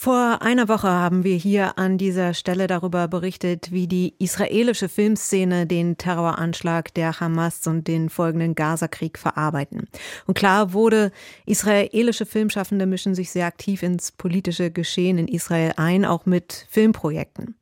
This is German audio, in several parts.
vor einer Woche haben wir hier an dieser Stelle darüber berichtet, wie die israelische Filmszene den Terroranschlag der Hamas und den folgenden Gazakrieg verarbeiten. Und klar wurde, israelische Filmschaffende mischen sich sehr aktiv ins politische Geschehen in Israel ein, auch mit Filmprojekten.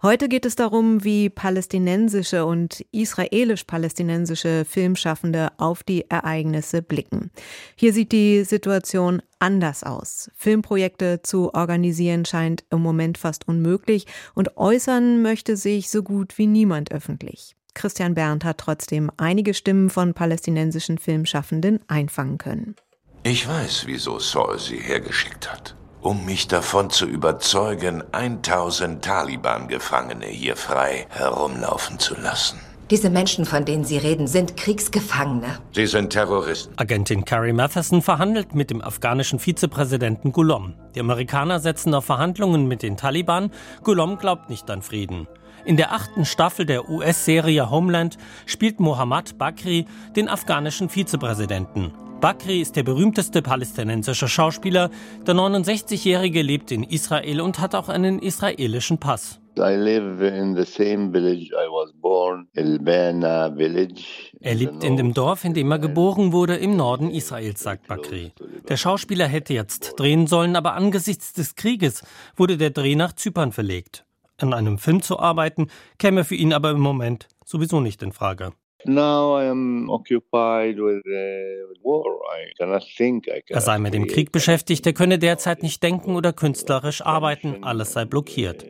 Heute geht es darum, wie palästinensische und israelisch-palästinensische Filmschaffende auf die Ereignisse blicken. Hier sieht die Situation anders aus. Filmprojekte zu organisieren scheint im Moment fast unmöglich und äußern möchte sich so gut wie niemand öffentlich. Christian Berndt hat trotzdem einige Stimmen von palästinensischen Filmschaffenden einfangen können. Ich weiß, wieso Saul sie hergeschickt hat um mich davon zu überzeugen, 1000 Taliban-Gefangene hier frei herumlaufen zu lassen. Diese Menschen, von denen Sie reden, sind Kriegsgefangene. Sie sind Terroristen. Agentin Carrie Matheson verhandelt mit dem afghanischen Vizepräsidenten Gulom. Die Amerikaner setzen auf Verhandlungen mit den Taliban. Gulom glaubt nicht an Frieden. In der achten Staffel der US-Serie Homeland spielt Mohammad Bakri den afghanischen Vizepräsidenten. Bakri ist der berühmteste palästinensische Schauspieler. Der 69-Jährige lebt in Israel und hat auch einen israelischen Pass. Er lebt in dem Dorf, in dem er geboren wurde, im Norden Israels, sagt Bakri. Der Schauspieler hätte jetzt drehen sollen, aber angesichts des Krieges wurde der Dreh nach Zypern verlegt. An einem Film zu arbeiten, käme für ihn aber im Moment sowieso nicht in Frage. Er sei mit dem Krieg beschäftigt, er könne derzeit nicht denken oder künstlerisch arbeiten, alles sei blockiert.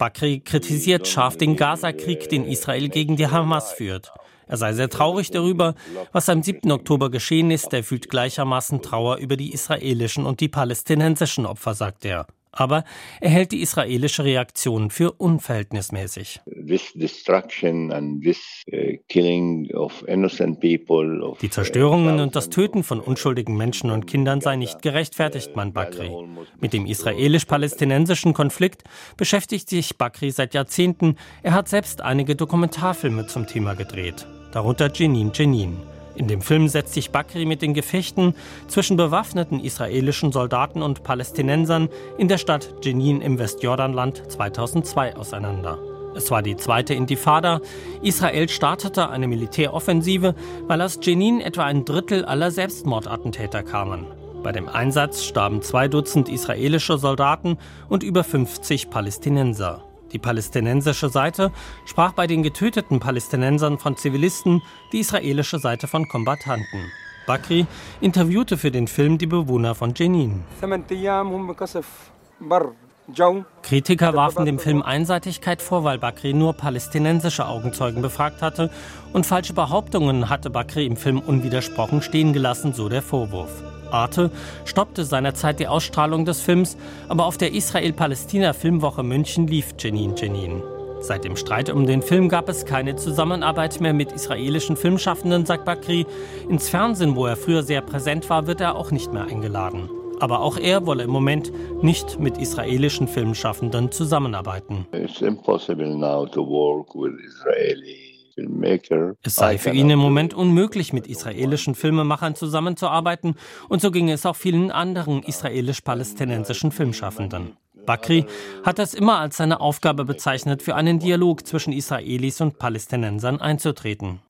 Bakri kritisiert scharf den Gaza-Krieg, den Israel gegen die Hamas führt. Er sei sehr traurig darüber, was am 7. Oktober geschehen ist. Er fühlt gleichermaßen Trauer über die israelischen und die palästinensischen Opfer, sagt er. Aber er hält die israelische Reaktion für unverhältnismäßig. Uh, die Zerstörungen und das Töten von unschuldigen Menschen und Kindern sei nicht gerechtfertigt, meint Bakri. Mit dem israelisch-palästinensischen Konflikt beschäftigt sich Bakri seit Jahrzehnten. Er hat selbst einige Dokumentarfilme zum Thema gedreht, darunter Jenin Jenin. In dem Film setzt sich Bakri mit den Gefechten zwischen bewaffneten israelischen Soldaten und Palästinensern in der Stadt Jenin im Westjordanland 2002 auseinander. Es war die zweite Intifada. Israel startete eine Militäroffensive, weil aus Jenin etwa ein Drittel aller Selbstmordattentäter kamen. Bei dem Einsatz starben zwei Dutzend israelische Soldaten und über 50 Palästinenser. Die palästinensische Seite sprach bei den getöteten Palästinensern von Zivilisten, die israelische Seite von Kombattanten. Bakri interviewte für den Film die Bewohner von Jenin. Kritiker warfen dem Film Einseitigkeit vor, weil Bakri nur palästinensische Augenzeugen befragt hatte und falsche Behauptungen hatte Bakri im Film unwidersprochen stehen gelassen, so der Vorwurf. Arte stoppte seinerzeit die Ausstrahlung des Films, aber auf der Israel-Palästina-Filmwoche München lief Jenin Jenin. Seit dem Streit um den Film gab es keine Zusammenarbeit mehr mit israelischen Filmschaffenden, sagt Bakri. Ins Fernsehen, wo er früher sehr präsent war, wird er auch nicht mehr eingeladen. Aber auch er wolle im Moment nicht mit israelischen Filmschaffenden zusammenarbeiten. It's impossible now to work with Israeli es sei für ihn im Moment unmöglich, mit israelischen Filmemachern zusammenzuarbeiten, und so ging es auch vielen anderen israelisch-palästinensischen Filmschaffenden. Bakri hat es immer als seine Aufgabe bezeichnet, für einen Dialog zwischen Israelis und Palästinensern einzutreten.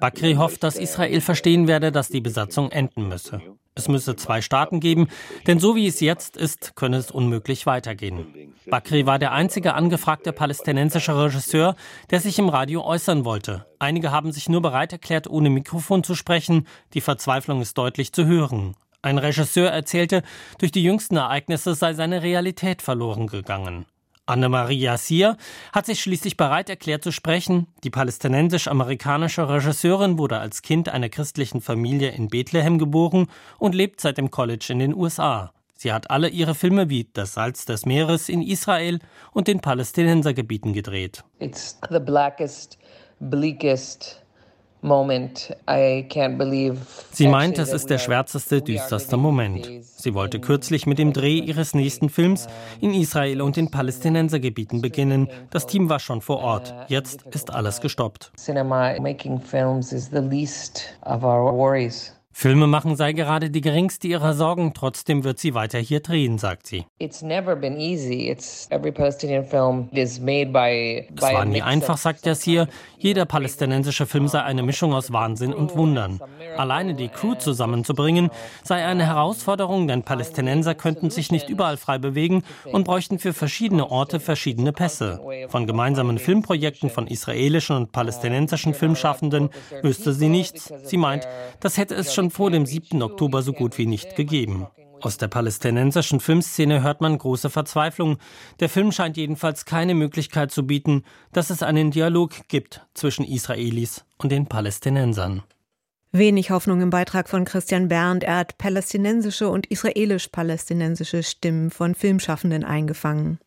Bakri hofft, dass Israel verstehen werde, dass die Besatzung enden müsse. Es müsse zwei Staaten geben, denn so wie es jetzt ist, könne es unmöglich weitergehen. Bakri war der einzige angefragte palästinensische Regisseur, der sich im Radio äußern wollte. Einige haben sich nur bereit erklärt, ohne Mikrofon zu sprechen. Die Verzweiflung ist deutlich zu hören. Ein Regisseur erzählte, durch die jüngsten Ereignisse sei seine Realität verloren gegangen. Anne-Marie Sier hat sich schließlich bereit erklärt zu sprechen. Die palästinensisch-amerikanische Regisseurin wurde als Kind einer christlichen Familie in Bethlehem geboren und lebt seit dem College in den USA. Sie hat alle ihre Filme wie Das Salz des Meeres in Israel und den Palästinensergebieten gedreht. It's the blackest, bleakest Sie meint, es ist der schwärzeste, düsterste Moment. Sie wollte kürzlich mit dem Dreh ihres nächsten Films in Israel und den Palästinensergebieten beginnen. Das Team war schon vor Ort. Jetzt ist alles gestoppt. Cinema making films is the least of our worries. Filme machen sei gerade die geringste ihrer Sorgen, trotzdem wird sie weiter hier drehen, sagt sie. Es war nie einfach, sagt Yassir. Jeder palästinensische Film sei eine Mischung aus Wahnsinn und Wundern. Alleine die Crew zusammenzubringen, sei eine Herausforderung, denn Palästinenser könnten sich nicht überall frei bewegen und bräuchten für verschiedene Orte verschiedene Pässe. Von gemeinsamen Filmprojekten von israelischen und palästinensischen Filmschaffenden wüsste sie nichts. Sie meint, das hätte es schon vor dem 7. Oktober so gut wie nicht gegeben. Aus der palästinensischen Filmszene hört man große Verzweiflung. Der Film scheint jedenfalls keine Möglichkeit zu bieten, dass es einen Dialog gibt zwischen Israelis und den Palästinensern. Wenig Hoffnung im Beitrag von Christian Berndt. Er hat palästinensische und israelisch-palästinensische Stimmen von Filmschaffenden eingefangen.